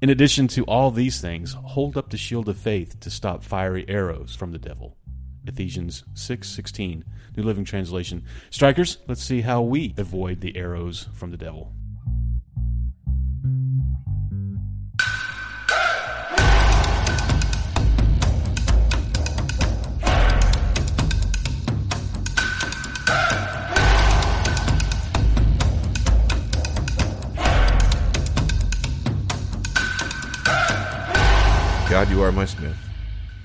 In addition to all these things, hold up the shield of faith to stop fiery arrows from the devil. Ephesians 6:16, New Living Translation. Strikers, let's see how we avoid the arrows from the devil.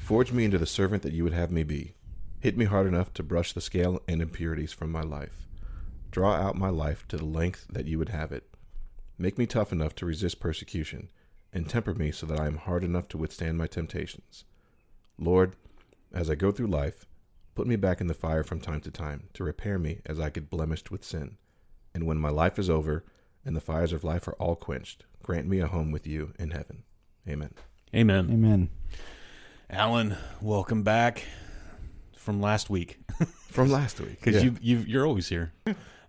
Forge me into the servant that you would have me be. Hit me hard enough to brush the scale and impurities from my life. Draw out my life to the length that you would have it. Make me tough enough to resist persecution, and temper me so that I am hard enough to withstand my temptations. Lord, as I go through life, put me back in the fire from time to time to repair me as I get blemished with sin. And when my life is over and the fires of life are all quenched, grant me a home with you in heaven. Amen. Amen. Amen. Alan, welcome back from last week From last week. because Yeah. you you you're always here.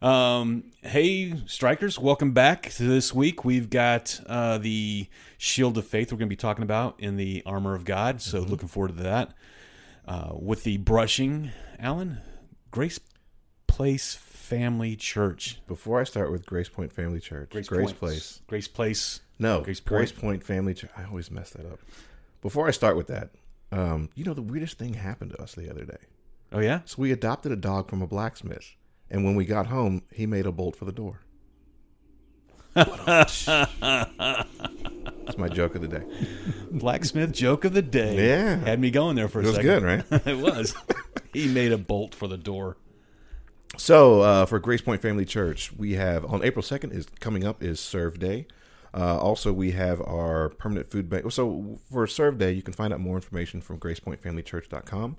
Um, hey, strikers, welcome back to this week. We've got uh, the Shield of Faith we're going to be talking about in the Armor of God. So Mm-hmm. looking forward to that. Uh, with the brushing, Alan, Grace Place Family Church, Before I start with Grace Point Family Church, Grace, Point- Place. Grace Place. No, Grace Grace, Point. Point Family Church. I always mess that up. Before I start with that, um, you know, the weirdest thing happened to us the other day. Oh yeah, So we adopted a dog from a blacksmith, and when we got home, he made a bolt for the door. That's my joke of the day. blacksmith joke of the day. Yeah. had me going there for a It was second. good, right? it was. he made a bolt for the door. So uh, for Grace Point Family Church, we have on April second is coming up is Serve Day. Uh, also, we have our permanent food bank. So for Serve Day, you can find out more information from GracePointFamilyChurch.com,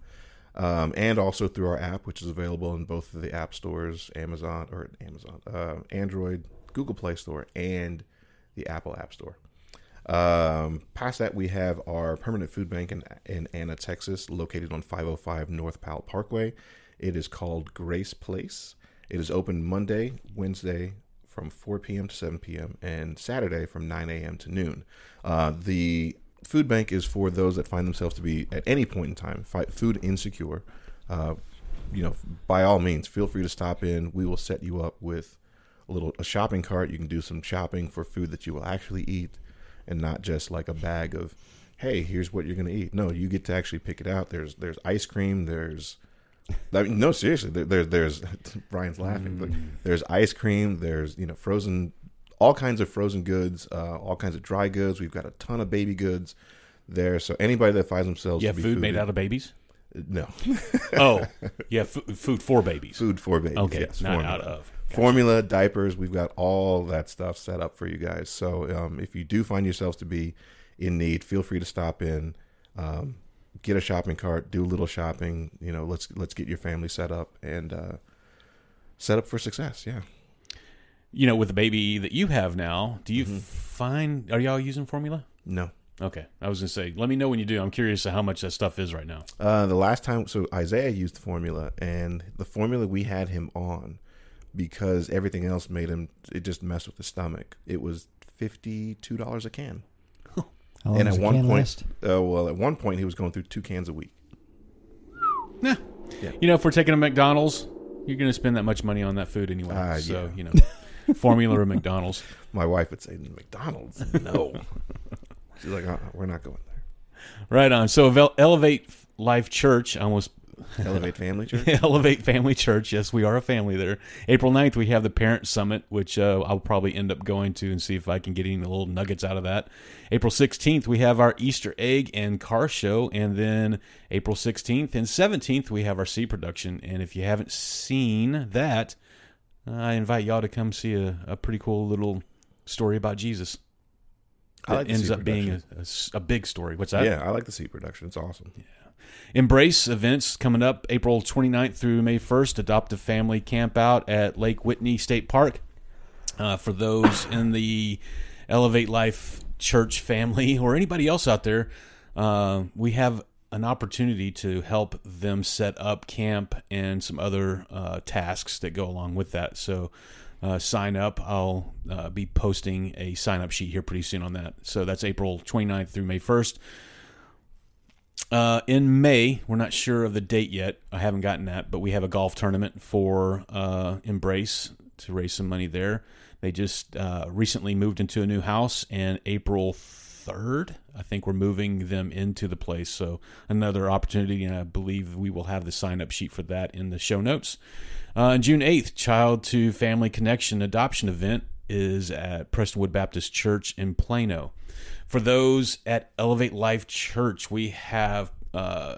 um, and also through our app, which is available in both of the app stores, Amazon or Amazon, uh, Android, Google Play Store, and the Apple App Store. Um, past that, we have our permanent food bank in, in Anna, Texas, located on 505 North Powell Parkway. It is called Grace Place. It is open Monday, Wednesday from 4 p.m. to 7 p.m., and Saturday from 9 a.m. to noon. Uh, the food bank is for those that find themselves to be, at any point in time, food insecure. Uh, you know, by all means, feel free to stop in. We will set you up with a little a shopping cart. You can do some shopping for food that you will actually eat, and not just like a bag of, hey, here's what you're going to eat. No, you get to actually pick it out. There's there's ice cream. There's I mean, no, seriously. There, there, there's Bryan's laughing. But there's ice cream. There's you know frozen, all kinds of frozen goods, uh, all kinds of dry goods. We've got a ton of baby goods there. So anybody that finds themselves Yeah, food made out of babies. no Oh, yeah, f- food for babies. food for babies. Okay, yes, not formula. out of. formula, diapers. We've got all that stuff set up for you guys. So um, if you do find yourselves to be in need, feel free to stop in, um, get a shopping cart, do a little shopping. You know, let's let's get your family set up and uh, set up for success. Yeah. You know, with the baby that you have now, do Mm-hmm. you find are y'all using formula? No. Okay, I was gonna say, let me know when you do. I'm curious how much that stuff is right now. Uh, the last time, so Isaiah used formula, and the formula we had him on because everything else made him it just messed with the stomach. It was fifty two dollars a can. How long and at one point, last? uh, well, at one point he was going through two cans a week. Nah. Yeah. You know, if we're taking a McDonald's, you're gonna spend that much money on that food anyway. Ah, so yeah. you know, formula or McDonald's. My wife would say, "McDonald's, no." She's like, uh "We're not going there." Right on. So Elevate Life Church, I almost Elevate Family Church. Elevate Family Church. Yes, we are a family there. April 9th, we have the Parent Summit, which uh, I'll probably end up going to and see if I can get any little nuggets out of that. April 16th, we have our Easter egg and car show. And then April 16th and 17th, we have our C production. And if you haven't seen that, I invite y'all to come see a, a pretty cool little story about Jesus. It like ends up being a, production. a a big story. What's that? yeah, I like the seat production. It's awesome. Embrace events coming up April 29th through May 1st. Adopt a family camp out at Lake Whitney State Park. Uh, for those in the Elevate Life church family or anybody else out there, uh, we have an opportunity to help them set up camp and some other uh, tasks that go along with that. So uh, sign up. I'll uh, be posting a sign up sheet here pretty soon on that. So that's April 29th through May 1st. Uh, in May, we're not sure of the date yet. I haven't gotten that, but we have a golf tournament for uh, Embrace to raise some money there. They just uh, recently moved into a new house, and April 3rd, I think we're moving them into the place. So another opportunity, and I believe we will have the sign up sheet for that in the show notes. Uh, June 8th, Child to Family Connection Adoption Event is at Prestonwood Baptist Church in Plano. For those at Elevate Life Church, we have uh,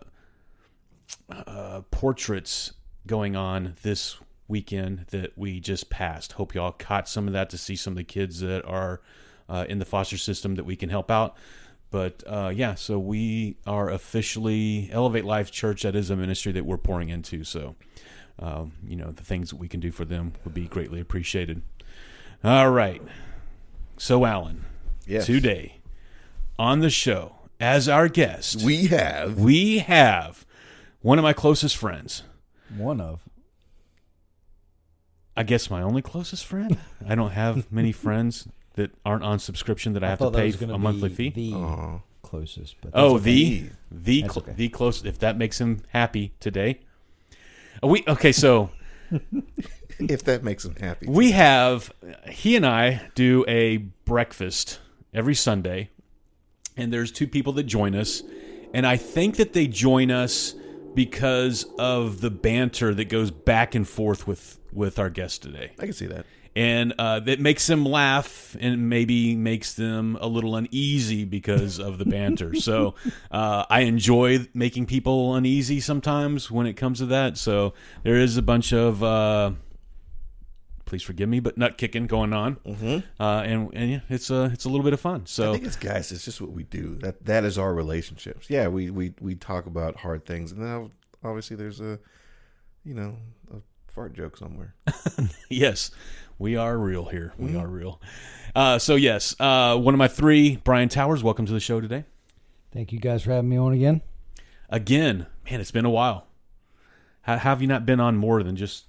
uh, portraits going on this weekend that we just passed. Hope y'all caught some of that to see some of the kids that are uh, in the foster system that we can help out. But uh, yeah, so we are officially Elevate Life Church. That is a ministry that we're pouring into. So, um, you know, the things that we can do for them would be greatly appreciated. All right. So, Alan, Yes. today on the show, as our guest, We have we have one of my closest friends. One of. I guess my only closest friend. I don't have many friends that aren't on subscription that I have to thought that pay was gonna a monthly fee. The Aw. closest, but Oh, okay. the the cl- okay. the close. If that makes him happy today, Uh, we okay. So if that makes him happy. we have he and I do a breakfast every Sunday, and there's two people that join us, and I think that they join us because of the banter that goes back and forth with with our guest today. I can see that. and uh, that makes them laugh and maybe makes them a little uneasy because of the banter. so uh, I enjoy making people uneasy sometimes when it comes to that. So there is a bunch of. Uh, Please forgive me, but nut kicking going on, mm-hmm. uh, and and yeah, it's a it's a little bit of fun. I So think it's guys. It's just what we do. That that is our relationships. Yeah, we we we talk about hard things, and then obviously there's a, you know, a fart joke somewhere. yes, we are real here. We are real. Uh, so yes, uh, one of my three, Bryan Towers. Welcome to the show today. Thank you guys for having me on again. Again, man, it's been a while. How, how have you not been on more than just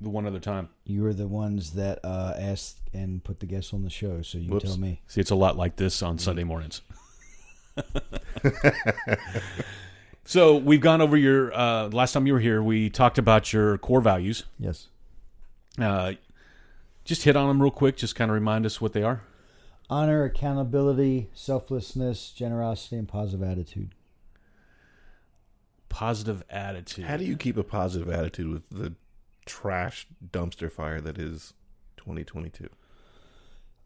the one other time? You were the ones that uh, asked and put the guests on the show, so you Whoops. tell me. See, it's a lot like this on Sunday mornings. so we've gone over your uh, last time you were here. We talked about your core values. Yes. Uh, just hit on them real quick. Just kind of remind us what they are. Honor, accountability, selflessness, generosity, and positive attitude. Positive attitude. How do you keep a positive attitude with the trash dumpster fire that is 2022?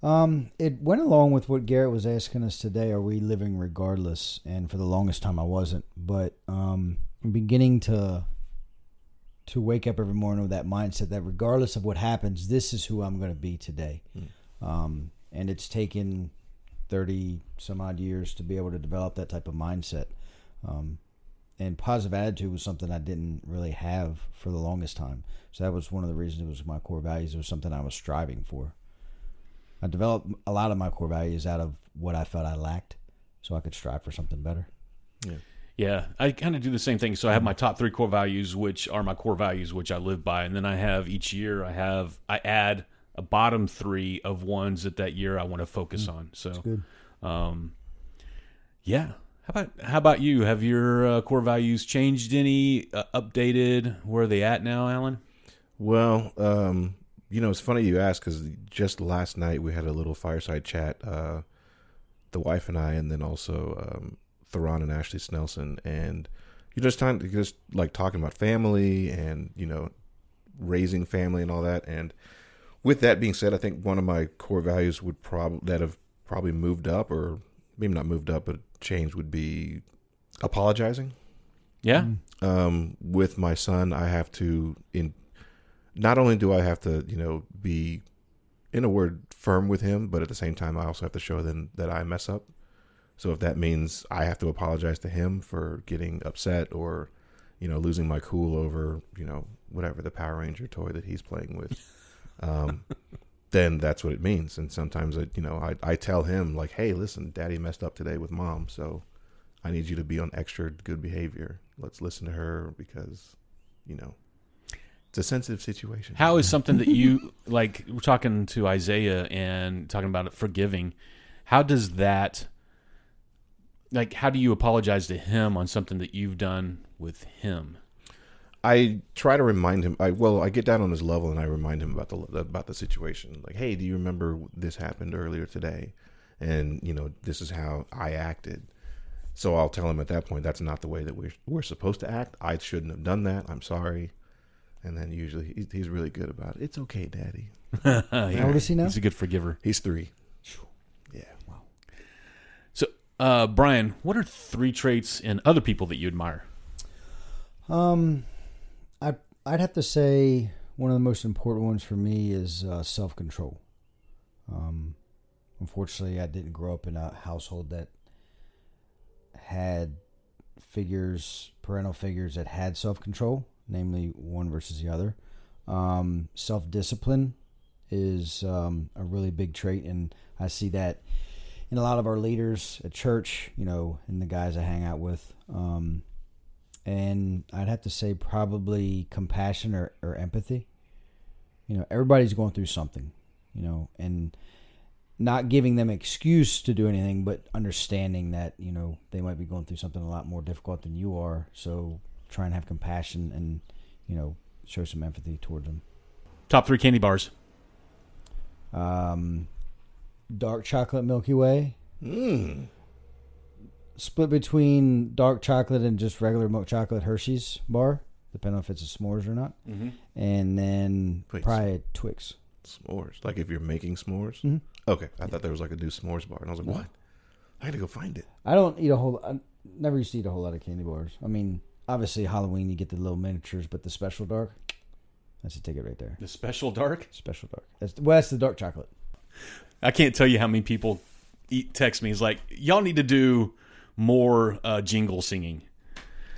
Um, it went along with what Garrett was asking us today. Are we living regardless? And for the longest time, I wasn't. But um, I'm beginning to to wake up every morning with that mindset that regardless of what happens, this is who I'm going to be today. Um, and it's taken thirty some odd years to be able to develop that type of mindset. Um, and positive attitude was something I didn't really have for the longest time. So that was one of the reasons it was my core values. It was something I was striving for. I developed a lot of my core values out of what I felt I lacked, so I could strive for something better. Yeah, Yeah, I kind of do the same thing. So I have my top three core values, which are my core values, which I live by, and then I have each year I have I add a bottom three of ones that that year I want to focus on. So, good. um, yeah. How about how about you? Have your uh, core values changed any? Uh, updated? Where are they at now, Alan? Well, um, you know, it's funny you ask because just last night we had a little fireside chat, uh, the wife and I, and then also um, Theron and Ashley Snelson, and you just time just like talking about family and you know raising family and all that. And with that being said, I think one of my core values would probably that have probably moved up, or maybe not moved up, but changed would be apologizing. Yeah, um, with my son, I have to in not only do I have to, you know, be in a word firm with him, but at the same time I also have to show them that I mess up. So if that means I have to apologize to him for getting upset or, you know, losing my cool over, you know, whatever the Power Ranger toy that he's playing with, um, then that's what it means. And sometimes I, you know, I, I tell him like, Hey, listen, daddy messed up today with mom. So I need you to be on extra good behavior. Let's listen to her because, you know, It's a sensitive situation. How is something that you like? We're talking to Isaiah and talking about it forgiving. How does that, like, how do you apologize to him on something that you've done with him? I try to remind him. I well, I get down on his level and I remind him about the about the situation. Like, hey, do you remember this happened earlier today? And you know, this is how I acted. So I'll tell him at that point that's not the way that we're we're supposed to act. I shouldn't have done that. I'm sorry. And then usually he, he's really good about it. It's okay, Daddy. How old is he now? He's a good forgiver. He's three. Yeah. Wow. So, uh, Bryan, what are three traits in other people that you admire? Um, I I'd have to say one of the most important ones for me is uh, self control. Um, unfortunately, I didn't grow up in a household that had figures, parental figures that had self control, namely one versus the other. Um, self discipline is um, a really big trait, and I see that in a lot of our leaders at church, you know, and the guys I hang out with. Um, and I'd have to say probably compassion or, or empathy. You know, everybody's going through something, you know, and not giving them excuse to do anything, but understanding that you know they might be going through something a lot more difficult than you are. So try and have compassion and you know show some empathy towards them. Top three candy bars. Um, dark chocolate Milky Way, Mm. Split between dark chocolate and just regular milk chocolate Hershey's bar, depending on if it's a s'mores or not. Mm-hmm. And then Wait, probably a Twix. S'mores. Like if you're making s'mores. Mhm. Okay. I thought there was like a new s'mores bar, and I was like, what? I gotta go find it. I don't eat a whole. I never used to eat a whole lot of candy bars. I mean, obviously Halloween you get the little miniatures, but the special dark, that's a ticket right there. The special dark. Special dark. That's well, that's the dark chocolate. I can't tell you how many people eat, text me. Is like, y'all need to do more uh, jingle singing.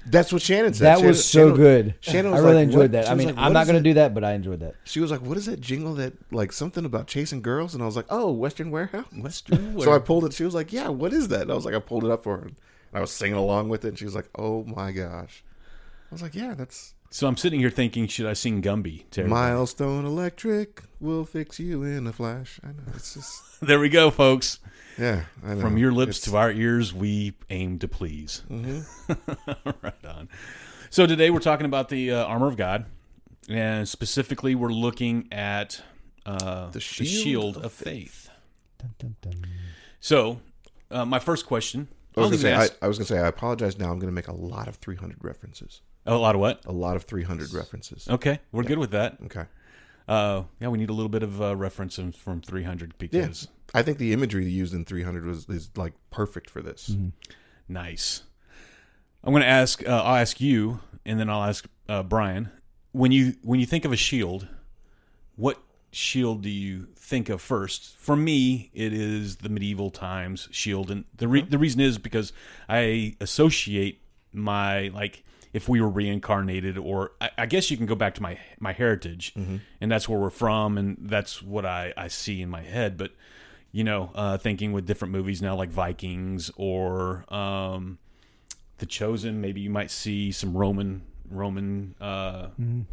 That's what Shannon said. That Shannon- was so Shannon- good. Shannon I really like, enjoyed what- that. she I mean, like, I'm not going to do that, but I enjoyed that. She was like, "What is that jingle that like something about chasing girls?" And I was like, "Oh, Western Warehouse." Western. So I pulled it. She was like, "Yeah, what is that?" And I was like, I pulled it up for her, and I was singing along with it. And she was like, "Oh my gosh!" I was like, "Yeah, that's So I'm sitting here thinking, should I sing Gumby? To everybody? Milestone Electric will fix you in a flash." I know it's just There we go, folks. Yeah. I know. From your lips It's- to our ears, we aim to please. Mhm. right on. So today we're talking about the uh, armor of God, and specifically we're looking at uh, the, shield shield of of faith. Dun, dun, dun. So, uh, my first question. I was gonna say. even I, I was gonna say. I apologize. Now I'm gonna make a lot of 300 references. a lot of what? A lot of 300 references. Okay, we're good with that. Okay. Uh, yeah, we need a little bit of uh, reference from 300 because I think the imagery used in 300 was is like perfect for this. Mm-hmm. nice. I'm going to ask. Uh, I'll ask you, and then I'll ask uh, Bryan. When you when you think of a shield, what shield do you think of first? For me, it is the medieval times shield, and the re- the reason is because I associate my like if we were reincarnated, or I, I guess you can go back to my my heritage, and that's where we're from, and that's what I I see in my head, but. You know, uh, thinking with different movies now, like Vikings or um, the Chosen. Maybe you might see some Roman Roman uh,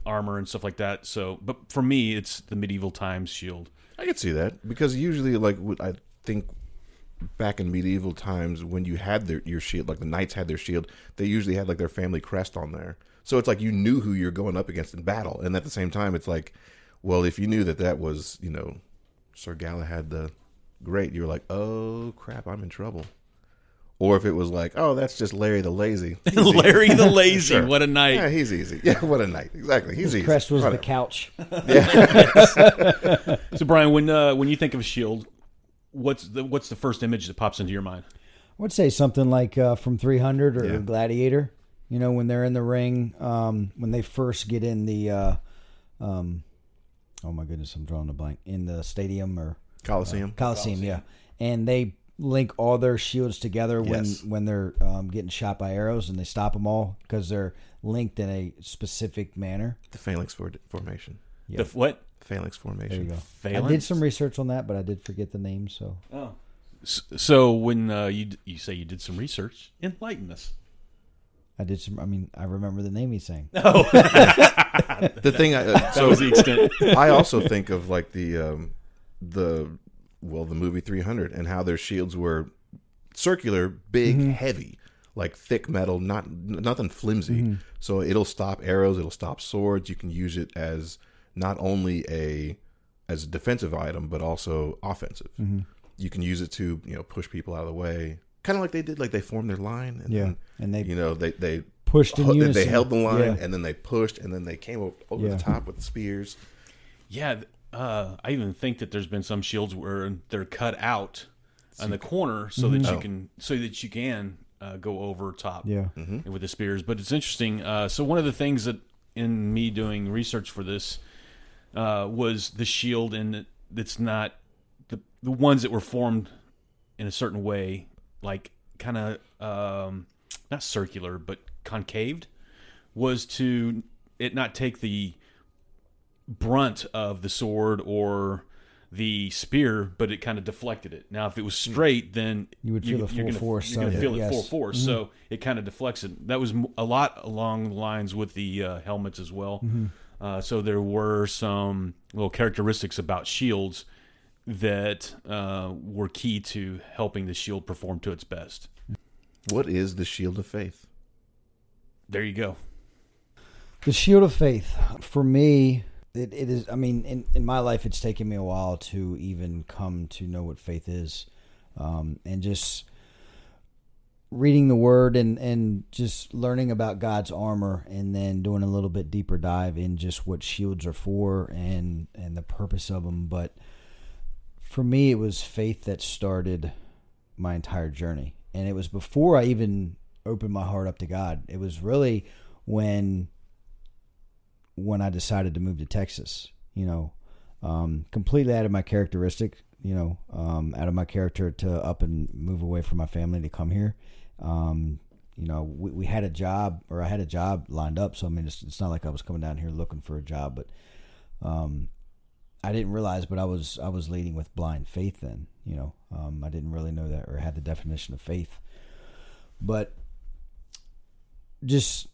armor and stuff like that. So, but for me, it's the medieval times shield. I could see that because usually, like I think back in medieval times, when you had their your shield, like the knights had their shield, they usually had like their family crest on there. So it's like you knew who you're going up against in battle, and at the same time, it's like, well, if you knew that that was you know Sir Galahad the Great, you're like, oh crap, I'm in trouble. Or if it was like, oh, that's just Larry the Lazy. Larry the Lazy, Sure. what a night! Yeah, he's easy. Yeah, what a night. Exactly. He's easy. Crest was the Whatever. couch. So, Bryan, when uh, when you think of a shield, what's the what's the first image that pops into your mind? I would say something like uh, from 300 or Yeah. Gladiator. You know, when they're in the ring, um, when they first get in the, uh, um, oh my goodness, I'm drawing a blank in the stadium or Coliseum. Coliseum, yeah, and they link all their shields together when Yes. when they're um, getting shot by arrows, and they stop them all because they're linked in a specific manner. the phalanx for- formation. Yeah. The f- what? Phalanx formation. There you go. I did some research on that, but I did forget the name. So Oh. So when uh, you d- you say you did some research, enlighten us. I did some. I mean, I remember the name he's saying. Oh, the thing. I, uh, That so was the extent. I also think of like the um, the well, the movie 300 and how their shields were circular, big, mm-hmm. heavy, like thick metal, not nothing flimsy. Mm-hmm. So it'll stop arrows, it'll stop swords. You can use it as not only a as a defensive item, but also offensive. Mm-hmm. You can use it to you know push people out of the way, kind of like they did. Like they formed their line, and Yeah, then, and they you know they they pushed in hu- they- unison. they held the line, Yeah. and then they pushed, and then they came o- over Yeah. the top with the spears. Yeah, th- uh, I even think that there's been some shields where they're cut out on the corner so that you Oh. can so that you can uh, go over top Yeah. with the spears. But it's interesting. Uh, so one of the things that in me doing research for this uh, was the shield, and it, it's not the the ones that were formed in a certain way, like kind of um, not circular but concaved, was to it not take the brunt of the sword or the spear, but it kind of deflected it. Now, if it was straight, then You would feel the you're full gonna, force You're going to feel it yes. Mm-hmm. full force. So it kind of deflects it. That was a lot along the lines with the uh, helmets as well. Mm-hmm. Uh, so there were some little characteristics about shields that uh, were key to helping the shield perform to its best. What is the shield of faith? There you go. The shield of faith, for me, it, it is. I mean, in, in my life, it's taken me a while to even come to know what faith is, um, and just reading the Word and and just learning about God's armor, and then doing a little bit deeper dive in just what shields are for and and the purpose of them. But for me, it was faith that started my entire journey, and it was before I even opened my heart up to God. It was really when when I decided to move to Texas. You know, um, completely out of my characteristic. You know, um, out of my character to up and move away from my family to come here. Um, you know, we, we had a job, or I had a job lined up. So I mean, it's, it's not like I was coming down here looking for a job, but um, I didn't realize, but I was I was leading with blind faith. Then, you know, um, I didn't really know that or had the definition of faith, but just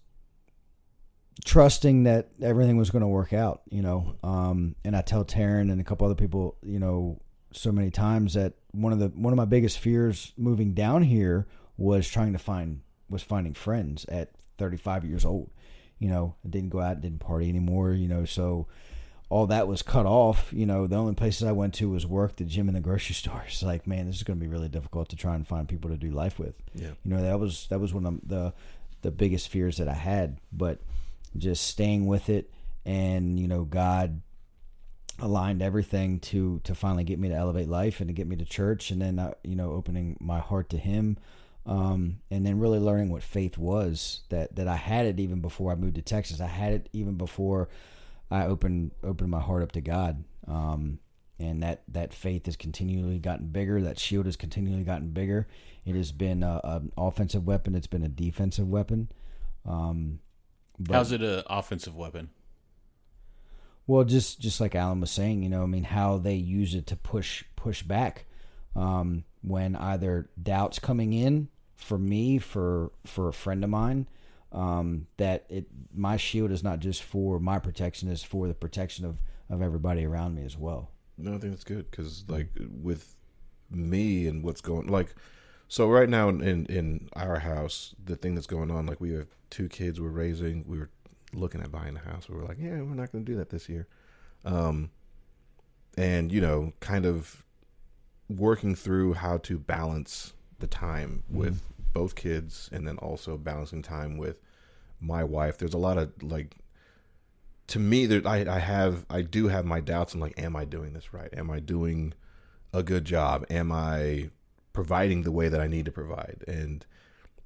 trusting that everything was going to work out, you know. Um, and I tell Taryn and a couple other people, you know, so many times that one of the one of my biggest fears moving down here was trying to find was finding friends at 35 years old. You know, I didn't go out, didn't party anymore. You know, so all that was cut off. You know, the only places I went to was work, the gym, and the grocery store. It's like, man, this is going to be really difficult to try and find people to do life with. Yeah. You know, that was that was one of the the biggest fears that I had. But just staying with it, and you know, God aligned everything to to finally get me to elevate life and to get me to church, and then uh, you know, opening my heart to Him. Um, and then really learning what faith was that that I had it even before I moved to Texas. I had it even before I opened opened my heart up to God. Um, and that that faith has continually gotten bigger. That shield has continually gotten bigger. It has been a, an offensive weapon. It's been a defensive weapon. Um, but- How's it an offensive weapon? Well, just just like Alan was saying, you know, I mean, how they use it to push push back um, when either doubts coming in for me, for for a friend of mine, um, that it my shield is not just for my protection, is for the protection of of everybody around me as well. No, I think that's good because, like, with me and what's going, like, so right now in, in in our house, the thing that's going on, like, we have two kids we're raising. We were looking at buying a house. We were like, yeah, we're not going to do that this year, um, and you know, kind of working through how to balance the time with both kids, and then also balancing time with my wife. There's a lot of like to me there I, I have I do have my doubts. I'm like, am I doing this right? Am I doing a good job? Am I providing the way that I need to provide? And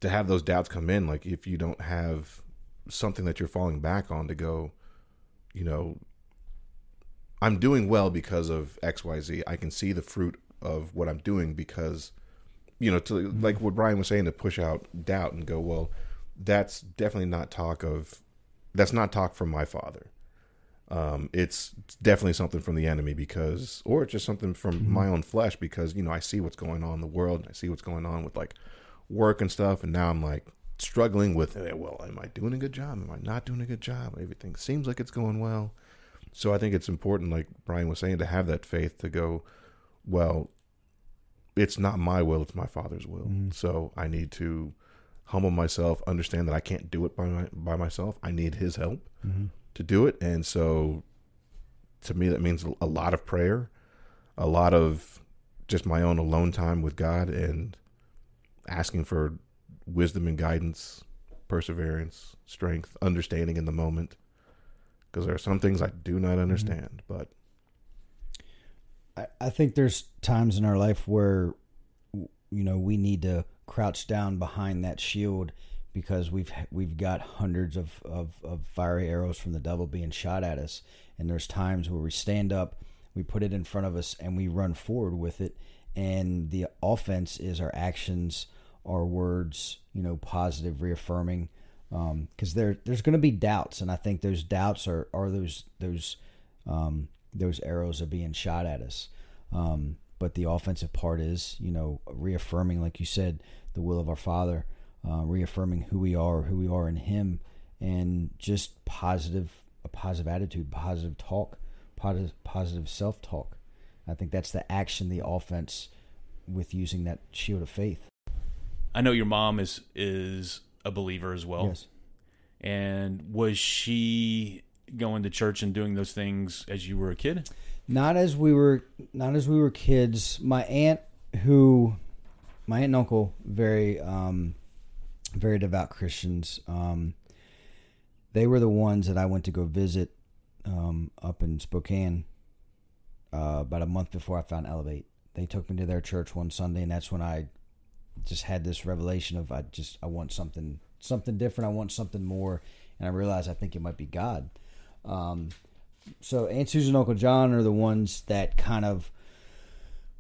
to have those doubts come in, like if you don't have something that you're falling back on to go, you know, I'm doing well because of XYZ. I can see the fruit of what I'm doing because you know, to mm-hmm. like what Bryan was saying to push out doubt and go, well, that's definitely not talk of that's not talk from my father. Um, it's definitely something from the enemy because, or it's just something from my own flesh because you know I see what's going on in the world and I see what's going on with like work and stuff, and now I'm like struggling with, eh, well, am I doing a good job? Am I not doing a good job? Everything seems like it's going well. So I think it's important, like Bryan was saying, to have that faith to go, well, it's not my will, it's my Father's will. Mm-hmm. So I need to humble myself, understand that I can't do it by my, by myself. I need His help Mm-hmm. To do it. And so to me, that means a lot of prayer, a lot of just my own alone time with God and asking for wisdom and guidance, perseverance, strength, understanding in the moment. Because there are some things I do not mm-hmm. understand, but I, I think there's times in our life where you know we need to crouch down behind that shield because we've we've got hundreds of, of, of fiery arrows from the devil being shot at us. And there's times where we stand up we put it in front of us and we run forward with it. And the offense is our actions our words you know positive reaffirming because there there's going to be doubts. And i think those doubts are are those those um, those arrows are being shot at us. Um, but the offensive part is, you know, reaffirming, like you said, the will of our Father, uh, reaffirming who we are, who we are in Him, and just positive, a positive attitude, positive talk, positive, positive self talk. I think that's the action, the offense, with using that shield of faith. I know your mom is is a believer as well. Yes. And was she going to church and doing those things as you were a kid? Not as we were, not as we were kids. My aunt, who, my aunt and uncle, very, um, very devout Christians. Um, they were the ones that I went to go visit um, up in Spokane uh, about a month before I found Elevate. They took me to their church one Sunday, and that's when I just had this revelation of I just I want something something different. I want something more, and I realized I think it might be God. Um, so Aunt Susan and Uncle John are the ones that kind of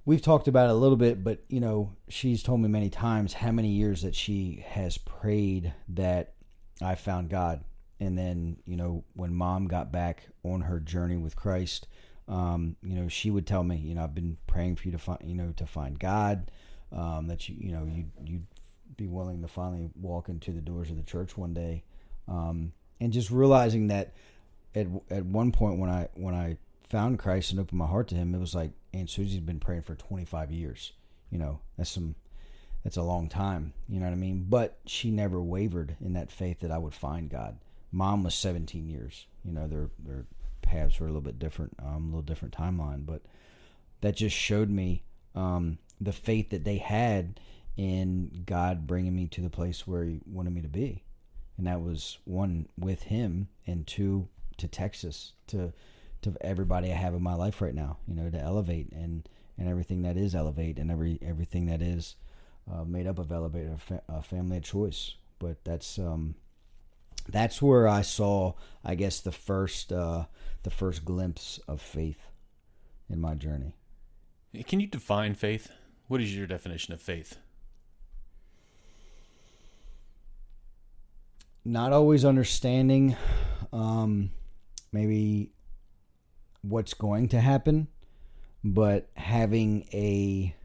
we've talked about it a little bit, but you know, she's told me many times how many years that she has prayed that I found God. And then, you know, when mom got back on her journey with Christ, um, you know, she would tell me, you know, I've been praying for you to find, you know, to find God, um, that you, you know, you you'd be willing to finally walk into the doors of the church one day, um, and just realizing that at at one point when I when I found Christ and opened my heart to Him, it was like Aunt Susie's been praying for 25 years. You know, that's some that's a long time. You know what I mean? But she never wavered in that faith that I would find God. Mom was 17 years. You know, their their paths were a little bit different, um, a little different timeline, but that just showed me um, the faith that they had in God bringing me to the place where He wanted me to be, and that was one with Him, and two to Texas to to everybody I have in my life right now. You know, to elevate and and everything that is elevate and every everything that is uh, made up of elevate a, fa- a family of choice. But that's um that's where I saw, I guess, the first uh, the first glimpse of faith in my journey. Can you define faith? What is your definition of faith? Not always understanding, um, maybe what's going to happen, but having a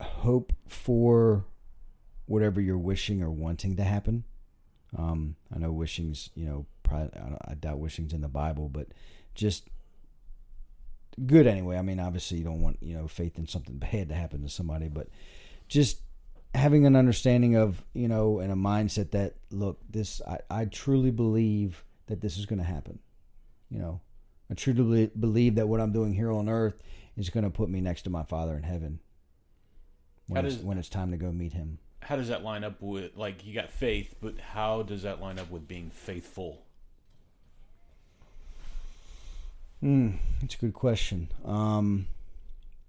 hope for whatever you're wishing or wanting to happen. Um, I know wishing's, you know, probably, I, doubt wishing's in the Bible, but just good anyway. I mean, obviously you don't want, you know, faith in something bad to happen to somebody, but just having an understanding of, you know, and a mindset that, look, this, I, I truly believe that this is going to happen. You know, I truly believe that what I'm doing here on earth is going to put me next to my Father in heaven when, How it's, when it's time to go meet Him. How does that line up with like you got faith, but how does that line up with being faithful? Hmm, that's a good question. Um,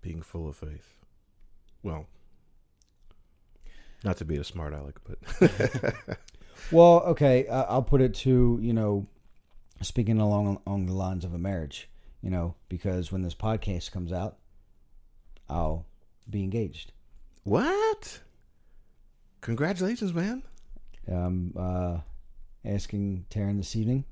being full of faith. Well, not to be a smart aleck, but well, okay, uh, I'll put it to you know, speaking along along the lines of a marriage. You know, because when this podcast comes out, I'll be engaged. what? Congratulations, man! um, uh, asking Taryn this evening.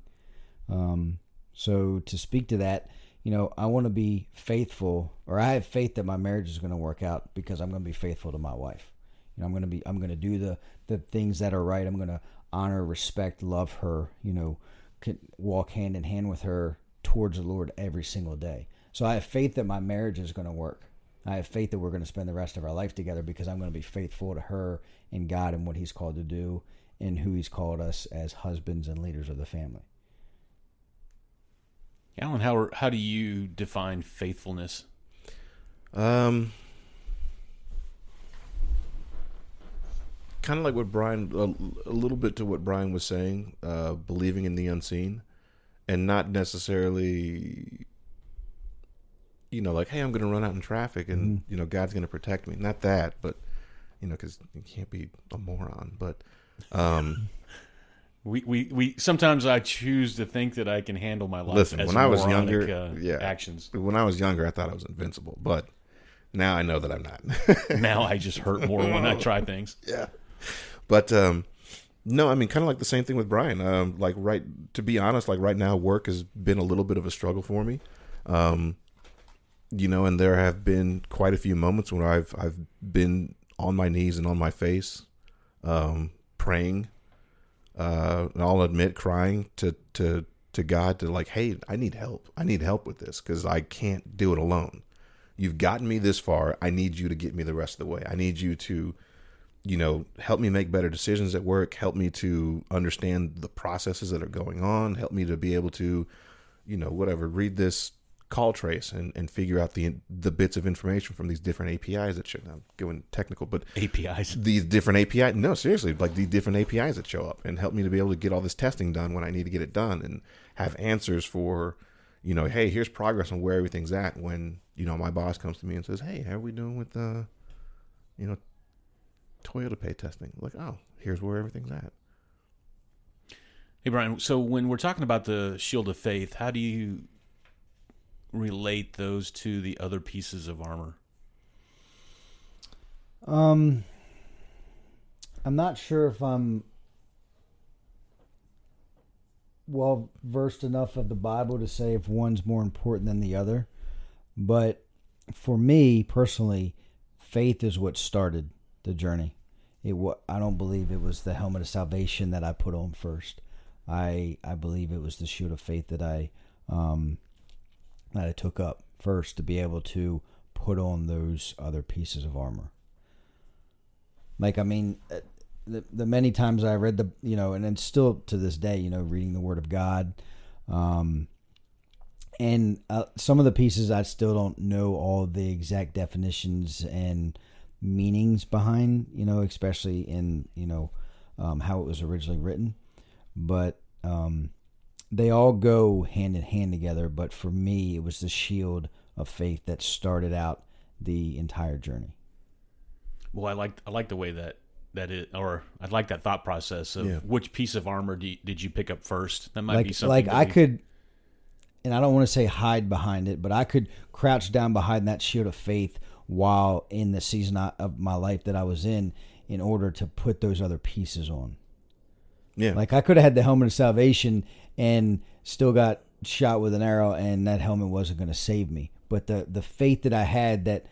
Um, so to speak to that, you know, I want to be faithful, or I have faith that my marriage is going to work out because I'm going to be faithful to my wife. You know, I'm going to be I'm going to do the the things that are right. I'm going to honor, respect, love her. You know, walk hand in hand with her towards the Lord every single day. So I have faith that my marriage is going to work. I have faith that we're going to spend the rest of our life together because I'm going to be faithful to her and God and what He's called to do and who He's called us as husbands and leaders of the family. Alan, how how do you define faithfulness? Um, kind of like what Bryan, a, a, little bit to what Bryan was saying, uh, believing in the unseen, and not necessarily, you know, like, hey, I'm going to run out in traffic, and mm-hmm. you know, God's going to protect me. Not that, but you know, because you can't be a moron. But um, we, we, we sometimes I choose to think that I can handle my life. Listen, when I was younger, uh, yeah, actions. When I was younger, I thought I was invincible, but now I know that I'm not. now I just hurt more when I try things. Yeah, but um, no, I mean, kind of like the same thing with Bryan. Um, like right, to be honest, like right now, work has been a little bit of a struggle for me. Um, you know, and there have been quite a few moments when I've I've been on my knees and on my face, um, praying uh, and I'll admit crying to to to God to like, hey, I need help. I need help with this because I can't do it alone. You've gotten me this far. I need you to get me the rest of the way. I need you to, you know, help me make better decisions at work. Help me to understand the processes that are going on. Help me to be able to, you know, whatever, read this call trace and, and figure out the the bits of information from these different APIs that should I'm going technical, but APIs these different API no seriously like these different APIs that show up and help me to be able to get all this testing done when I need to get it done and have answers for you know hey here's progress on where everything's at when you know my boss comes to me and says hey how are we doing with the you know Toyota pay testing like oh here's where everything's at. Hey Bryan, so when we're talking about the shield of faith, how do you relate those to the other pieces of armor? Um, I'm not sure if I'm well versed enough of the Bible to say if one's more important than the other, but for me personally, faith is what started the journey. It I don't believe it was the helmet of salvation that I put on first. I I believe it was the shield of faith that I um, that I took up first to be able to put on those other pieces of armor. Like, I mean, uh, the, the many times I read the, you know, and then still to this day, you know, reading the Word of God, um, and uh, some of the pieces I still don't know all the exact definitions and meanings behind, you know, especially in, you know, um, how it was originally written. But um, they all go hand in hand together. But for me, it was the shield of faith that started out the entire journey. Well, I like I like the way that that it, or I like that thought process of yeah. which piece of armor you, did you pick up first? That might like, be something. Like I could, and I don't want to say hide behind it, but I could crouch down behind that shield of faith while in the season of my life that I was in, in order to put those other pieces on. Yeah, like I could have had the helmet of salvation and still got shot with an arrow, and that helmet wasn't going to save me. But the the faith that I had that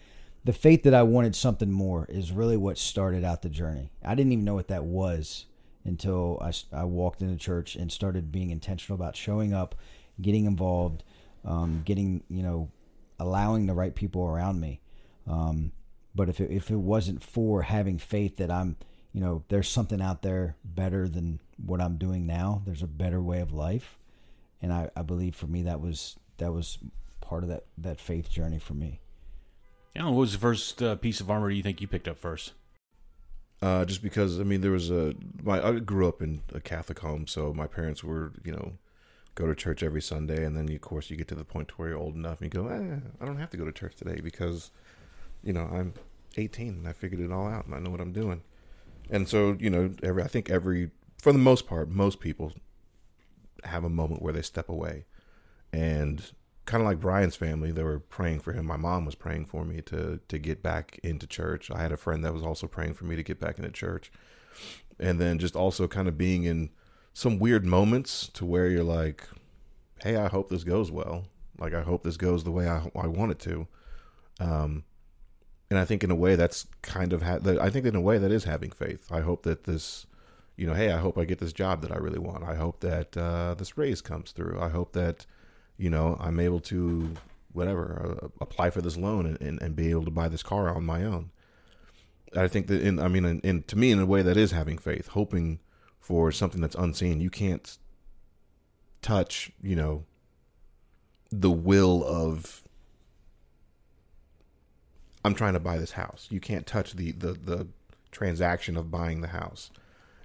the faith that I wanted something more is really what started out the journey. I didn't even know what that was until I, I walked into church and started being intentional about showing up, getting involved, um, getting you know, allowing the right people around me. Um, but if it, if it wasn't for having faith that I'm you know, there's something out there better than what I'm doing now. There's a better way of life, and I, I believe for me that was that was part of that that faith journey for me. Alan, what was the first uh, piece of armor do you think you picked up first? Uh, just because I mean, there was a my I grew up in a Catholic home, so my parents were you know go to church every Sunday, and then of course you get to the point where you're old enough and you go, eh, I don't have to go to church today because you know I'm 18 and I figured it all out and I know what I'm doing. And so, you know, every I think every for the most part, most people have a moment where they step away. And kind of like Bryan's family, they were praying for him. My mom was praying for me to to get back into church. I had a friend that was also praying for me to get back into church. And then just also kind of being in some weird moments to where you're like, "Hey, I hope this goes well. Like I hope this goes the way I I want it to." Um and I think in a way that's kind of ha- I think in a way that is having faith. I hope that this, you know, hey, I hope I get this job that I really want. I hope that uh, this raise comes through. I hope that, you know, I'm able to whatever uh, apply for this loan and, and, and, be able to buy this car on my own. I think that in I mean, in, in to me, in a way that is having faith, hoping for something that's unseen. You can't touch, you know, the will of I'm trying to buy this house. You can't touch the the the transaction of buying the house.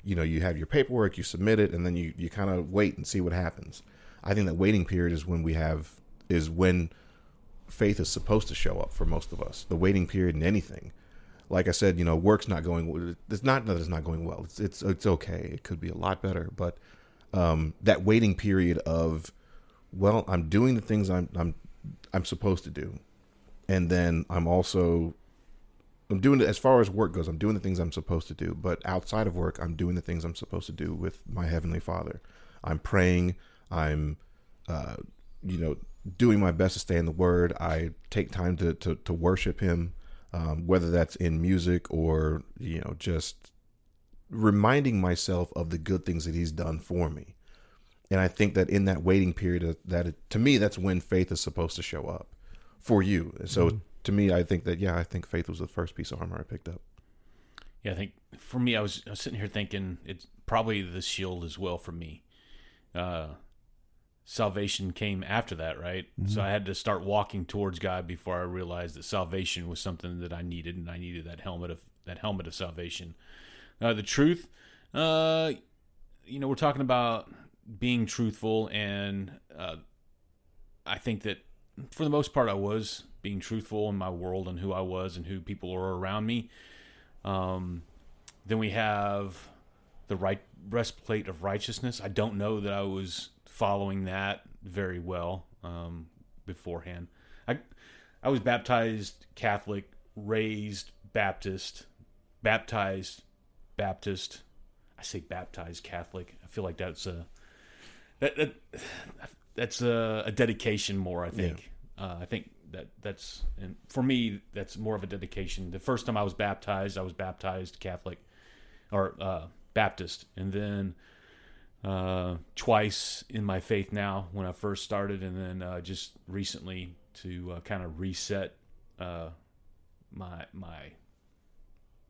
You know, you have your paperwork, you submit it, and then you you kind of wait and see what happens. I think that waiting period is when we have is when faith is supposed to show up for most of us. The waiting period in anything. Like I said, you know, work's not going. It's not that it's not going well. It's it's it's okay. It could be a lot better, but um, that waiting period of, well, I'm doing the things I'm I'm I'm supposed to do and then I'm also I'm doing as far as work goes. I'm doing the things I'm supposed to do, but outside of work, I'm doing the things I'm supposed to do with my heavenly Father. I'm praying. I'm, uh, you know, doing my best to stay in the Word. I take time to to, to worship Him, um, whether that's in music or you know just reminding myself of the good things that He's done for me. And I think that in that waiting period, that it, to me, that's when faith is supposed to show up for you. So mm-hmm. to me, I think that yeah, I think faith was the first piece of armor I picked up. Yeah, I think for me, I was, I was sitting here thinking it's probably the shield as well for me. Uh, salvation came after that, right? Mm-hmm. So I had to start walking towards God before I realized that salvation was something that I needed, and I needed that helmet of that helmet of salvation. Uh, the truth, uh, you know, we're talking about being truthful, and uh, I think that for the most part, I was being truthful in my world and who I was and who people were around me. Um, then we have the right breastplate of righteousness. I don't know that I was following that very well um, beforehand. I I was baptized Catholic, raised Baptist, baptized Baptist. I say baptized Catholic. I feel like that's a that, that that's a, a dedication more. I think. Uh, I think that that's and for me that's more of a dedication. The first time I was baptized, I was baptized Catholic or uh, Baptist, and then uh, twice in my faith now when I first started, and then uh, just recently to uh, kind of reset uh, my my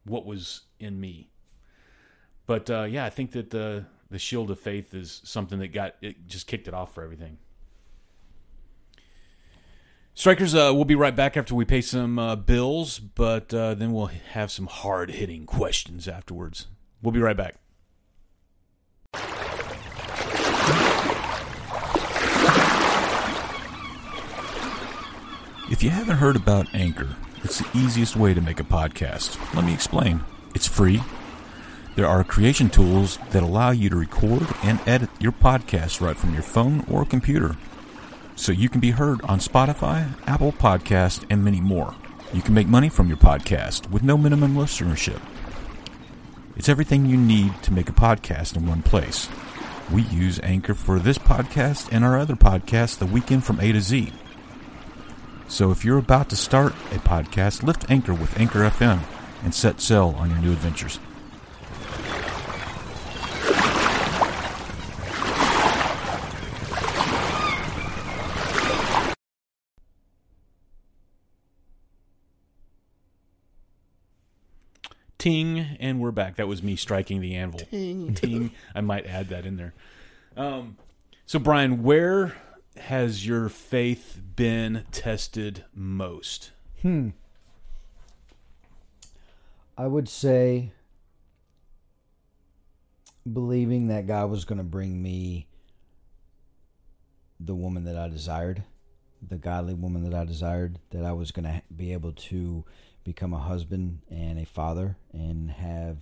what was in me. But yeah, I think that the the shield of faith is something that got it just kicked it off for everything. Strikers, uh, we'll be right back after we pay some uh, bills, but uh, then we'll have some hard hitting questions afterwards. We'll be right back. If you haven't heard about Anchor, it's the easiest way to make a podcast. Let me explain. It's free there are creation tools that allow you to record and edit your podcast right from your phone or computer. So you can be heard on Spotify, Apple Podcast, and many more. You can make money from your podcast with no minimum listenership. It's everything you need to make a podcast in one place. We use Anchor for this podcast and our other podcast, The Weekend from A to Z. So if you're about to start a podcast, lift Anchor with Anchor FM and set sail on your new adventures. Ting, and we're back. That was me striking the anvil. Ting. ting. I might add that in there. Um, so, Bryan, where has your faith been tested most? Hmm. I would say believing that God was going to bring me the woman that I desired, the godly woman that I desired, that I was going to be able to become a husband and a father and have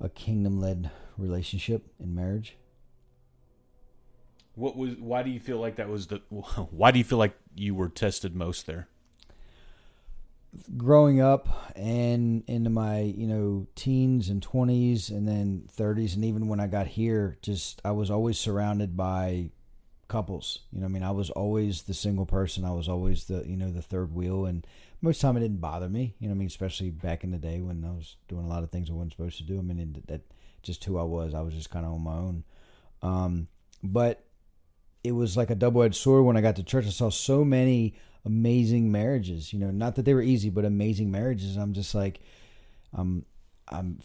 a kingdom led relationship in marriage. What was why do you feel like that was the why do you feel like you were tested most there? Growing up and into my, you know, teens and 20s and then 30s and even when I got here just I was always surrounded by couples. You know, I mean, I was always the single person. I was always the you know the third wheel, and most of the time it didn't bother me. You know, I mean, especially back in the day when I was doing a lot of things I wasn't supposed to do. I mean, that just who I was. I was just kind of on my own. Um, but it was like a double edged sword when I got to church. I saw so many amazing marriages. You know, not that they were easy, but amazing marriages. I'm just like, I'm, I'm.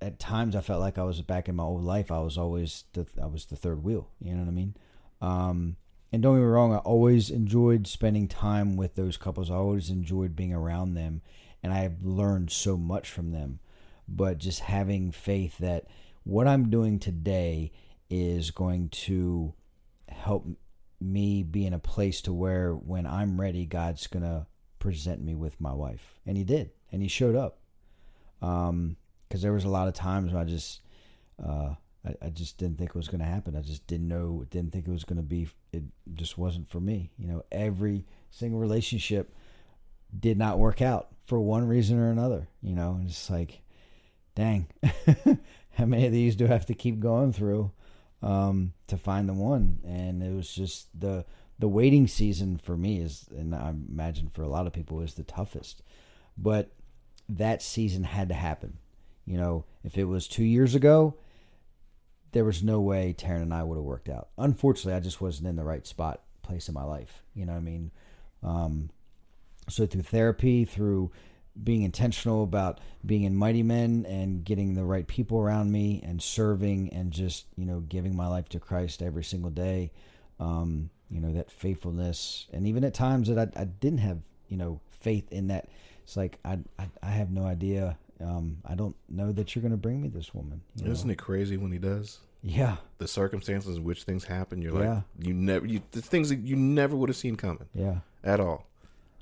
At times, I felt like I was back in my old life. I was always the, I was the third wheel. You know what I mean? Um, and don't get me wrong, I always enjoyed spending time with those couples. I always enjoyed being around them, and I have learned so much from them. But just having faith that what I'm doing today is going to help me be in a place to where when I'm ready, God's gonna present me with my wife, and He did, and He showed up. Um, because there was a lot of times when I just, uh, I, I just didn't think it was going to happen. I just didn't know, didn't think it was going to be. It just wasn't for me. You know, every single relationship did not work out for one reason or another. You know, and it's like, dang, how many of these do I have to keep going through um, to find the one? And it was just the the waiting season for me is, and I imagine for a lot of people, is the toughest. But that season had to happen. You know, if it was two years ago, there was no way Taryn and I would have worked out. Unfortunately, I just wasn't in the right spot, place in my life. You know what I mean? Um, so through therapy, through being intentional about being in Mighty Men and getting the right people around me and serving and just, you know, giving my life to Christ every single day, um, you know, that faithfulness. And even at times that I, I didn't have, you know, faith in that. It's like, I, I, I have no idea um, I don't know that you're going to bring me this woman. Isn't know? it crazy when he does? Yeah. The circumstances in which things happen, you're Yeah. like, you never, you, the things that you never would have seen coming Yeah. at all.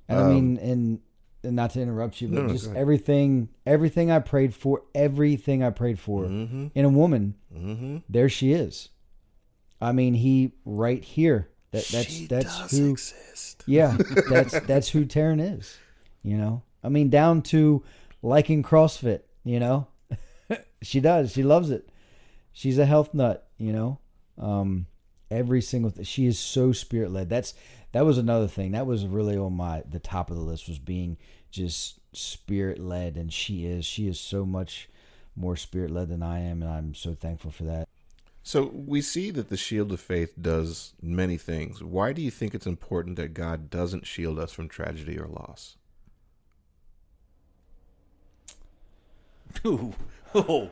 And I Um, mean, and, and not to interrupt you, but No, no, just everything, everything I prayed for, everything I prayed for Mm-hmm. in a woman, Mm-hmm. there she is. I mean, he right here. That that's she that's does who. exist. Yeah, that's that's who Taryn is. You know, I mean, down to liking CrossFit. You know, she does. She loves it. She's a health nut. You know, um, every single. She is so spirit led. That's that was another thing. That was really on my the top of the list was being just spirit led, and she is. She is so much more spirit led than I am, and I'm so thankful for that. So we see that the shield of faith does many things. Why do you think it's important that God doesn't shield us from tragedy or loss? Ooh. Oh.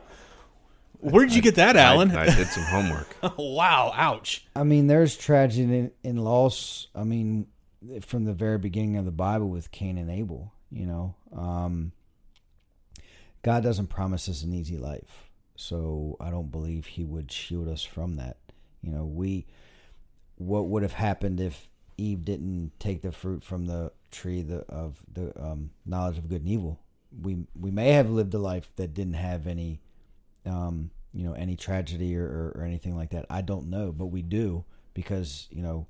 Where did you get that, Alan? I, I did some homework. wow, ouch. I mean, there's tragedy in, in loss. I mean, from the very beginning of the Bible with Cain and Abel, you know, um, God doesn't promise us an easy life. So I don't believe He would shield us from that. You know, we, what would have happened if Eve didn't take the fruit from the tree the, of the um, knowledge of good and evil? We we may have lived a life that didn't have any um, you know, any tragedy or, or, or anything like that. I don't know, but we do because, you know,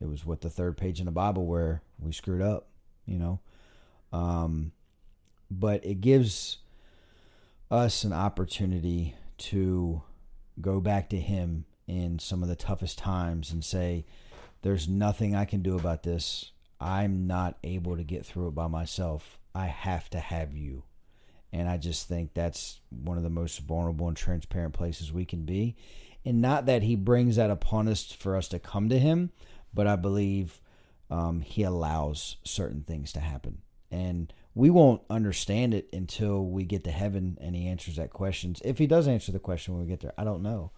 it was what the third page in the Bible where we screwed up, you know. Um, but it gives us an opportunity to go back to Him in some of the toughest times and say, There's nothing I can do about this. I'm not able to get through it by myself. I have to have you. And I just think that's one of the most vulnerable and transparent places we can be. And not that he brings that upon us for us to come to him, but I believe um, he allows certain things to happen. And we won't understand it until we get to heaven and he answers that question. If he does answer the question when we get there, I don't know.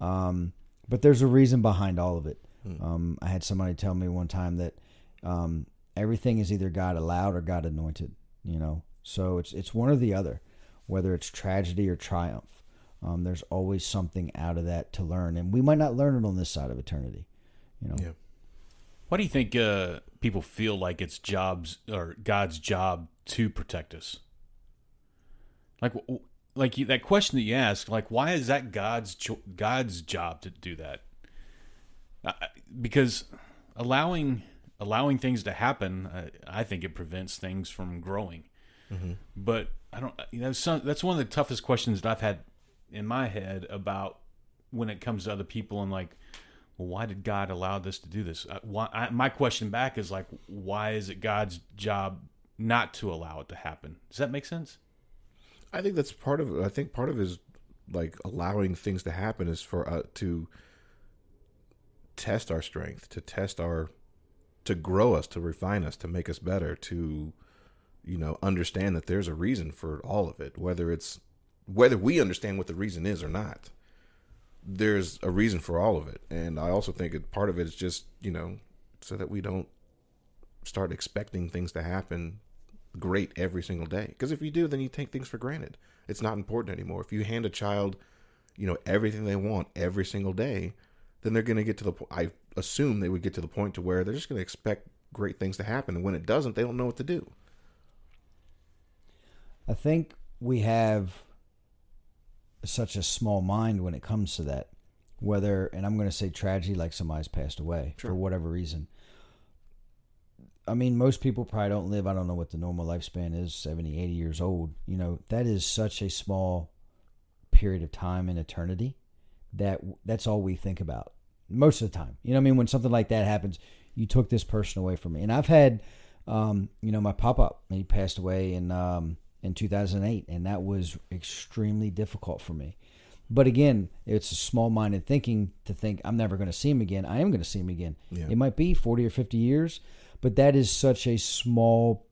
Um, but there's a reason behind all of it. Um, I had somebody tell me one time that um, everything is either God allowed or God anointed, you know. So it's it's one or the other, whether it's tragedy or triumph. Um, there's always something out of that to learn, and we might not learn it on this side of eternity, you know. Yeah. Why do you think uh, people feel like it's Job's or God's job to protect us? Like, like you, that question that you asked, like, why is that God's cho- God's job to do that? Uh, because allowing allowing things to happen, uh, I think it prevents things from growing. But I don't. You know, some, that's one of the toughest questions that I've had in my head about when it comes to other people and like well, why did God allow this to do this? Why, I, my question back is like, why is it God's job not to allow it to happen? Does that make sense? I think that's part of. I think part of his like allowing things to happen is for uh, to test our strength, to test our, to grow us, to refine us, to make us better, to, you know, understand that there's a reason for all of it, whether it's whether we understand what the reason is or not. There's a reason for all of it, and I also think it, part of it is just you know so that we don't start expecting things to happen great every single day. Because if you do, then you take things for granted. It's not important anymore. If you hand a child, you know, everything they want every single day, then they're going to get to the point. I assume they would get to the point to where they're just going to expect great things to happen, and when it doesn't, they don't know what to do. I think we have such a small mind when it comes to that. Whether, and I'm going to say tragedy, like somebody's passed away Sure. for whatever reason. I mean, most people probably don't live, I don't know what the normal lifespan is, 70, 80 years old. You know, that is such a small period of time in eternity that that's all we think about most of the time. You know what I mean? When something like that happens, you took this person away from me. And I've had, um, you know, my pop up, he passed away in, um, in 2008, and that was extremely difficult for me. But again, it's a small minded thinking to think I'm never going to see him again. I am going to see him again. Yeah. It might be 40 or 50 years, but that is such a small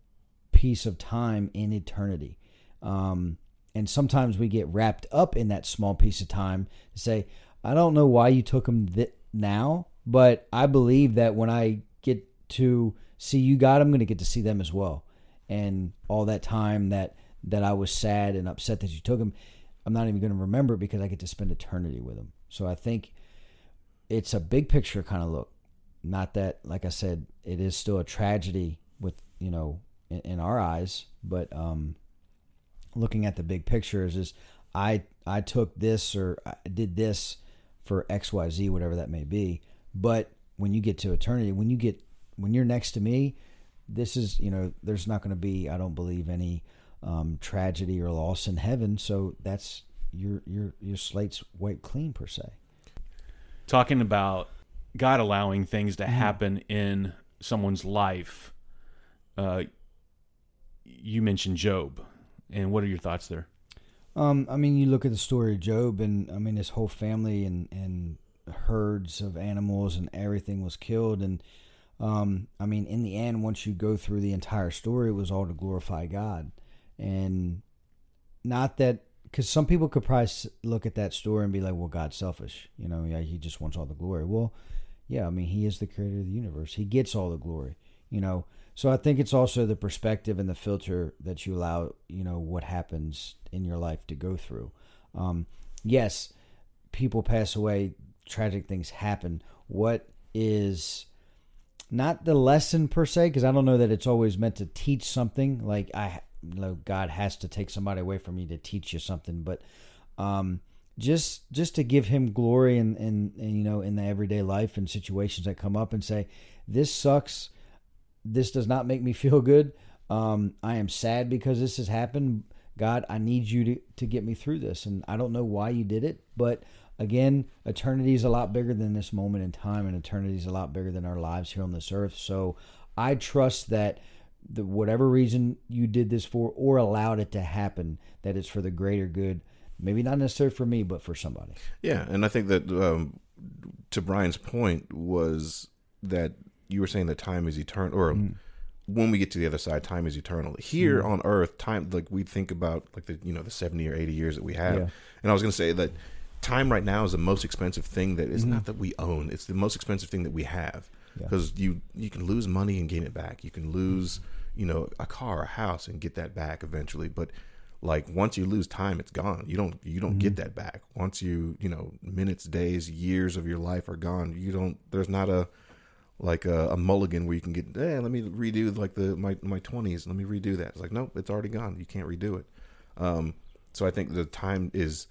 piece of time in eternity. Um, and sometimes we get wrapped up in that small piece of time to say, I don't know why you took them th- now, but I believe that when I get to see you, God, I'm going to get to see them as well. And all that time that that I was sad and upset that you took them, I'm not even going to remember it because I get to spend eternity with them. So I think it's a big picture kind of look. Not that, like I said, it is still a tragedy with you know in, in our eyes, but um, looking at the big picture is, is I I took this or I did this for X Y Z whatever that may be. But when you get to eternity, when you get when you're next to me, this is you know there's not going to be I don't believe any um, tragedy or loss in heaven. So that's your your your slate's wiped clean per se. Talking about God allowing things to Mm-hmm. happen in someone's life. Uh, you mentioned Job, and what are your thoughts there? Um, I mean, you look at the story of Job, and I mean, his whole family and and herds of animals and everything was killed. And um, I mean, in the end, once you go through the entire story, it was all to glorify God, and not that because some people could probably look at that story and be like, "Well, God's selfish," you know, yeah, He just wants all the glory. Well, yeah, I mean, He is the creator of the universe; He gets all the glory, you know. So I think it's also the perspective and the filter that you allow, you know, what happens in your life to go through. Um, yes, people pass away, tragic things happen. What is not the lesson per se, because I don't know that it's always meant to teach something. Like I, you know, God has to take somebody away from you to teach you something, but um, just just to give Him glory and and and you know in the everyday life and situations that come up and say, this sucks this does not make me feel good. Um, I am sad because this has happened. God, I need you to, to get me through this. And I don't know why you did it, but again, eternity is a lot bigger than this moment in time, and eternity is a lot bigger than our lives here on this earth. So I trust that the whatever reason you did this for or allowed it to happen, that it's for the greater good. Maybe not necessarily for me, but for somebody. Yeah, and I think that um, to Bryan's point was that you were saying that time is eternal, or mm. when we get to the other side, time is eternal. Here mm. on Earth, time like we think about like the you know the seventy or eighty years that we have, Yeah. and I was going to say that time right now is the most expensive thing that is mm. not that we own; it's the most expensive thing that we have. Yeah. because you you can lose money and gain it back. You can lose you know a car, a house, and get that back eventually, but like once you lose time it's gone. You don't you don't get that back. Once you you know minutes days years of your life are gone you don't there's not a like a, a mulligan where you can get hey let me redo like the my my 20s let me redo that. It's like nope it's already gone. You can't redo it. Um so i think the time is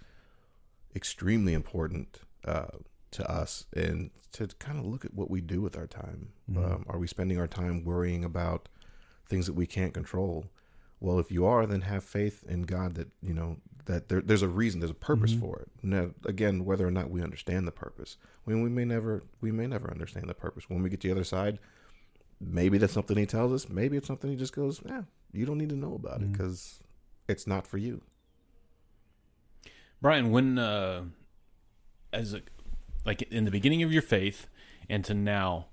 extremely important uh to us and to kind of look at what we do with our time. Um, are we spending our time worrying about things that we can't control? Well, if you are, then have faith in God that you know that there, there's a reason, there's a purpose Mm-hmm. for it. Now, again, whether or not we understand the purpose, when we may never, we may never understand the purpose. When we get to the other side, maybe that's something He tells us. Maybe it's something He just goes, "Yeah, you don't need to know about Mm-hmm. it because it's not for you." Bryan, when uh, as a, like in the beginning of your faith and to now,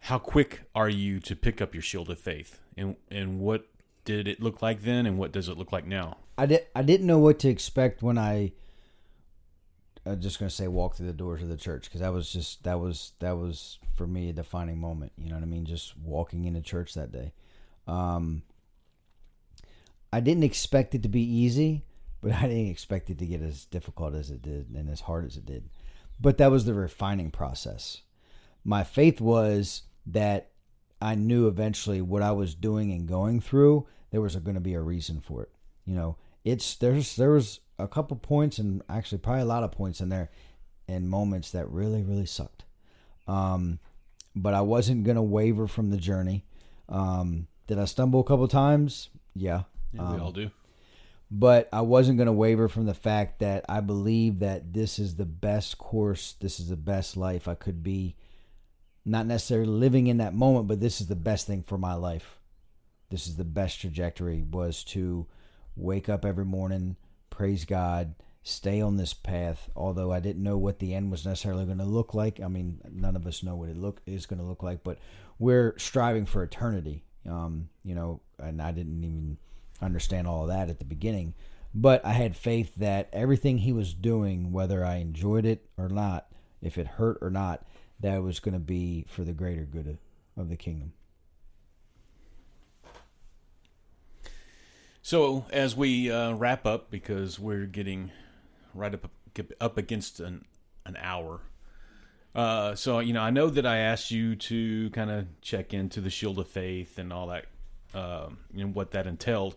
how quick are you to pick up your shield of faith, and and what did it look like then, and what does it look like now? I did. I didn't know what to expect when I. I'm just gonna say walk through the doors of the church because that was just that was that was for me a defining moment. You know what I mean? Just walking into church that day. Um, I didn't expect it to be easy, but I didn't expect it to get as difficult as it did and as hard as it did. But that was the refining process. My faith was that I knew eventually what I was doing and going through, there was going to be a reason for it. You know, it's there's there was a couple points and actually probably a lot of points in there and moments that really really sucked. Um, but I wasn't going to waver from the journey. Um, did I stumble a couple times? Yeah. Yeah, we all do. But I wasn't going to waver from the fact that I believe that this is the best course, this is the best life I could be. Not necessarily living in that moment, but this is the best thing for my life. This is the best trajectory was to wake up every morning, praise God, stay on this path. Although I didn't know what the end was necessarily going to look like. I mean, none of us know what it look is going to look like, but we're striving for eternity. Um, you know, and I didn't even understand all of that at the beginning, but I had faith that everything he was doing, whether I enjoyed it or not, if it hurt or not, that was going to be for the greater good of, of the kingdom. So as we uh, wrap up, because we're getting right up up against an an hour. Uh, so you know, I know that I asked you to kind of check into the Shield of Faith and all that, um, and what that entailed.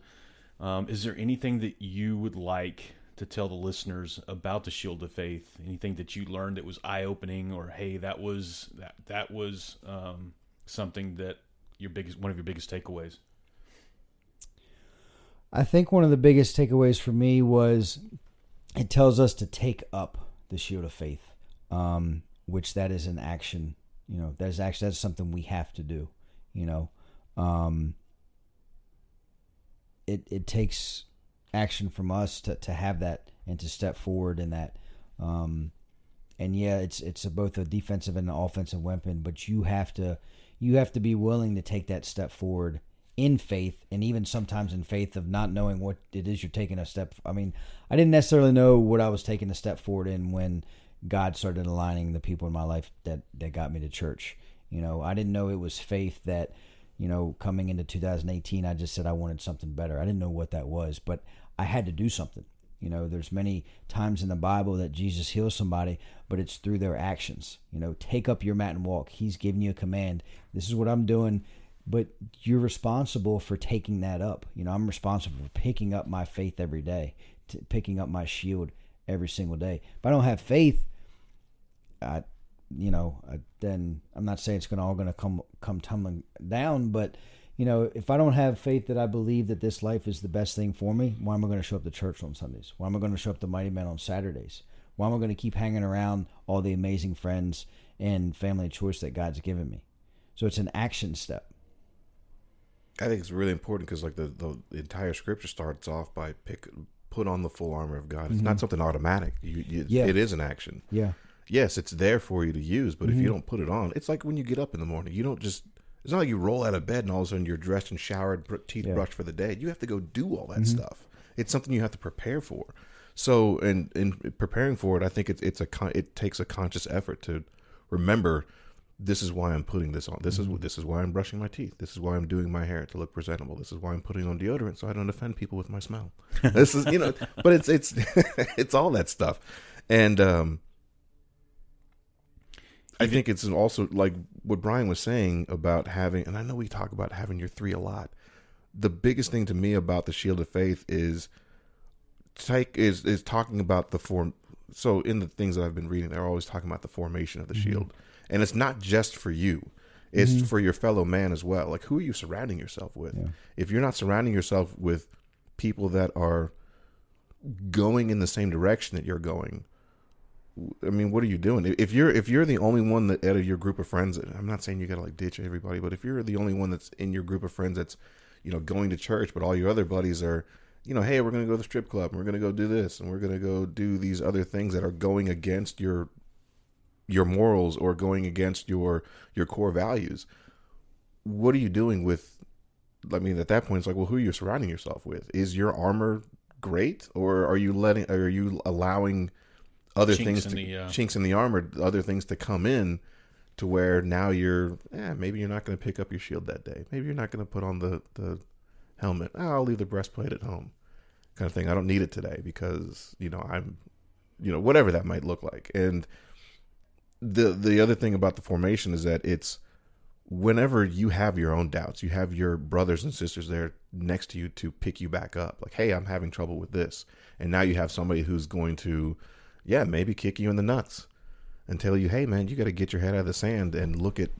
Um, is there anything that you would like to tell the listeners about the Shield of Faith? Anything that you learned that was eye opening, or hey, that was that that was um, something that your biggest one of your biggest takeaways? I think one of the biggest takeaways for me was it tells us to take up the shield of faith, um, which that is an action. You know, that's actually that's something we have to do. You know, um, it it takes action from us to, to have that and to step forward in that. Um, and yeah, it's it's a, both a defensive and an offensive weapon, but you have to you have to be willing to take that step forward in faith and even sometimes in faith of not knowing what it is you're taking a step i mean i didn't necessarily know what i was taking a step forward in when god started aligning the people in my life that that got me to church you know i didn't know it was faith that you know coming into 2018 i just said i wanted something better i didn't know what that was but i had to do something. You know there's many times in the bible that jesus heals somebody but it's through their actions. You know take up your mat and walk. He's giving you a command. This is what i'm doing. But you're responsible for taking that up. You know, I'm responsible for picking up my faith every day, t- picking up my shield every single day. If I don't have faith, I, you know, I, then I'm not saying it's gonna all gonna come come tumbling down, but you know, if I don't have faith that I believe that this life is the best thing for me, why am I going to show up to church on Sundays? Why am I going to show up to Mighty Men on Saturdays? Why am I going to keep hanging around all the amazing friends and family choice that God's given me? So it's an action step. I think it's really important because like the, the entire scripture starts off by pick put on the full armor of God. It's not mm-hmm. something automatic. You, you, Yeah. It is an action. Yeah. Yes, it's there for you to use, but if you mm-hmm. don't put it on, it's like when you get up in the morning. You don't just. It's not like you roll out of bed and all of a sudden you're dressed and showered, teeth Yeah. brushed for the day. You have to go do all that stuff. It's something you have to prepare for. So, in in preparing for it, I think it's it's a it takes a conscious effort to remember this is why I'm putting this on. This is this is why I'm brushing my teeth. This is why I'm doing my hair to look presentable. This is why I'm putting on deodorant so I don't offend people with my smell. this is you know, but it's it's it's all that stuff, and um, I think it's also like what Bryan was saying about having, and I know we talk about having your three a lot. The biggest thing to me about the shield of faith is take is is talking about the form. So in the things that I've been reading, they're always talking about the formation of the shield, and it's not just for you. It's Mm-hmm. for your fellow man as well. Like, who are you surrounding yourself with? If you're not surrounding yourself with people that are going in the same direction that you're going, I mean, what are you doing? If you're if you're the only one that out of your group of friends, I'm not saying you gotta like ditch everybody, but if you're the only one that's in your group of friends that's, you know, going to church, but all your other buddies are, you know, hey, we're gonna go to the strip club, and we're gonna go do this, and we're gonna go do these other things that are going against your your morals or going against your your core values. What are you doing with? I mean, at that point, it's like, well, who are you surrounding yourself with? Is your armor great, or are you letting? Are you allowing other Chinks things in to the, uh, chinks in the armor, other things to come in, to where now you're, eh, maybe you're not going to pick up your shield that day. Maybe you're not going to put on the the helmet. Oh, I'll leave the breastplate at home, kind of thing. I don't need it today because you know I'm, you know, whatever that might look like. And the the other thing about the formation is that it's whenever you have your own doubts, you have your brothers and sisters there next to you to pick you back up. Like, hey, I'm having trouble with this. And now you have somebody who's going to, yeah, maybe kick you in the nuts and tell you, hey, man, you got to get your head out of the sand and look at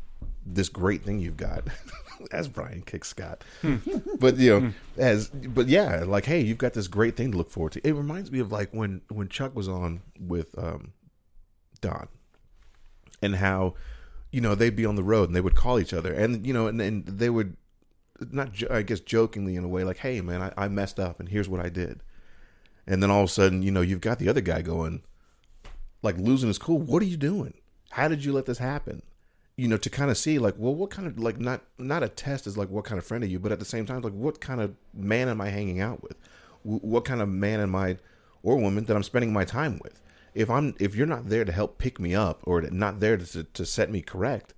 this great thing you've got. as Bryan kicks Scott. but, you know, as, but yeah, like, hey, you've got this great thing to look forward to. It reminds me of like when, when Chuck was on with um, Don and how you know they'd be on the road and they would call each other and you know and, and they would not i guess jokingly in a way like hey man I, I messed up and here's what i did and then all of a sudden you know you've got the other guy going like losing his cool. What are you doing? How did you let this happen? You know to kind of see like well what kind of like not not a test is like what kind of friend are you but at the same time like what kind of man am i hanging out with? Wh- what kind of man am i or woman that i'm spending my time with? If i'm if you're not there to help pick me up or not there to, to set me correct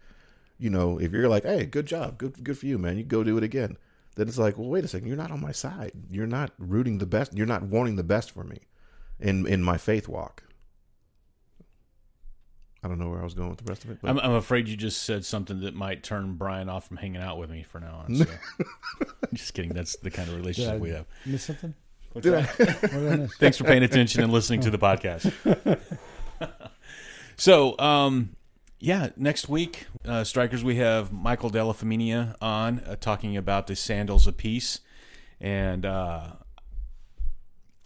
you know if you're like hey good job. Good good for you man. You go do it again. Then it's like well wait a second. You're not on my side. You're not rooting the best. You're not wanting the best for me in in my faith walk i don't know where i was going with the rest of it but I'm, I'm afraid you just said something that might turn Bryan off from hanging out with me for now on. So. just kidding. That's the kind of Did relationship I we have. miss something? Did I- What did I miss? Thanks for paying attention and listening to the podcast. so, um, yeah, next week, uh, strikers, we have Michael Della Faminia on uh, talking about the sandals of peace, and uh,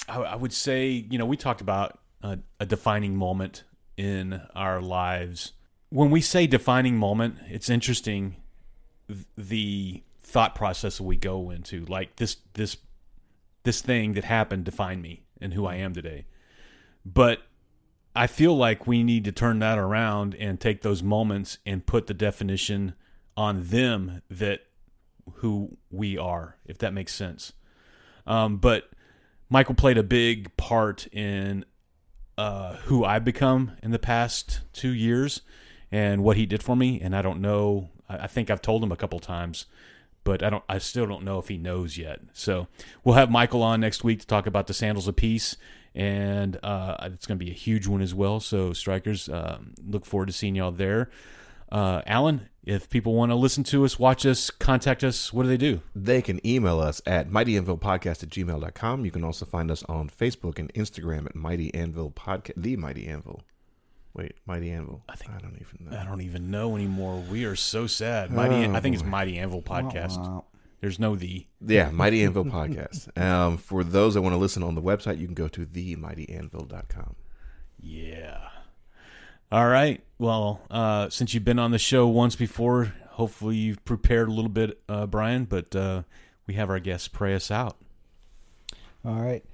I, I would say, you know, we talked about a, a defining moment in our lives. When we say defining moment, it's interesting the thought process we go into. Like this, this this thing that happened defined me and who I am today. But I feel like we need to turn that around and take those moments and put the definition on them that who we are, if that makes sense. Um, but Michael played a big part in uh, who I've become in the past two years and what he did for me. And I don't know. I I think I've told him a couple times, but I don't. I still don't know if he knows yet. So we'll have Michael on next week to talk about the sandals of peace, and uh, it's going to be a huge one as well. So strikers, um, look forward to seeing y'all there. Uh, Alan, if people want to listen to us, watch us, contact us, what do they do? They can email us at mightyanvilpodcast at gmail.com. You can also find us on Facebook and Instagram at Mighty Anvil Podcast. The Mighty Anvil. Wait, Mighty Anvil. I think- I don't even know. I don't even know anymore. We are so sad. Mighty, Oh, I think it's. Mighty Anvil podcast. There's no the. Yeah, Mighty Anvil Podcast. Um, for those that want to listen on the website, you can go to themightyanvil.com. Yeah. All right. Well, uh, since you've been on the show once before, hopefully you've prepared a little bit, uh, Bryan. But uh, we have our guests pray us out. All right.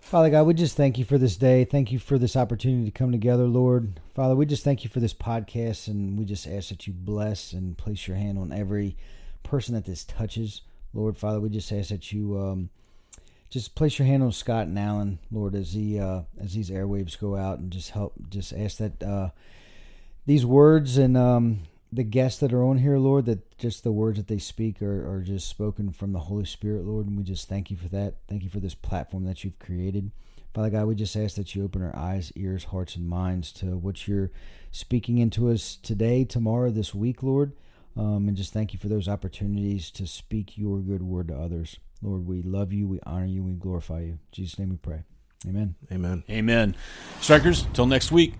Father God, we just thank you for this day. Thank you for this opportunity to come together, Lord. Father, we just thank you for this podcast, and we just ask that you bless and place your hand on every person that this touches. Lord, Father, we just ask that you um, just place your hand on Scott and Alan, Lord, as he uh, as these airwaves go out, and just help. Just ask that uh, these words and um, the guests that are on here, Lord, that just the words that they speak are, are just spoken from the Holy Spirit, Lord, and we just thank you for that. Thank you for this platform that you've created. Father God, we just ask that you open our eyes, ears, hearts, and minds to what you're speaking into us today, tomorrow, this week, Lord. Um, and just thank you for those opportunities to speak your good word to others. Lord, we love you, we honor you, we glorify you. In Jesus' name we pray. Amen. Amen. Amen. Strikers, till next week.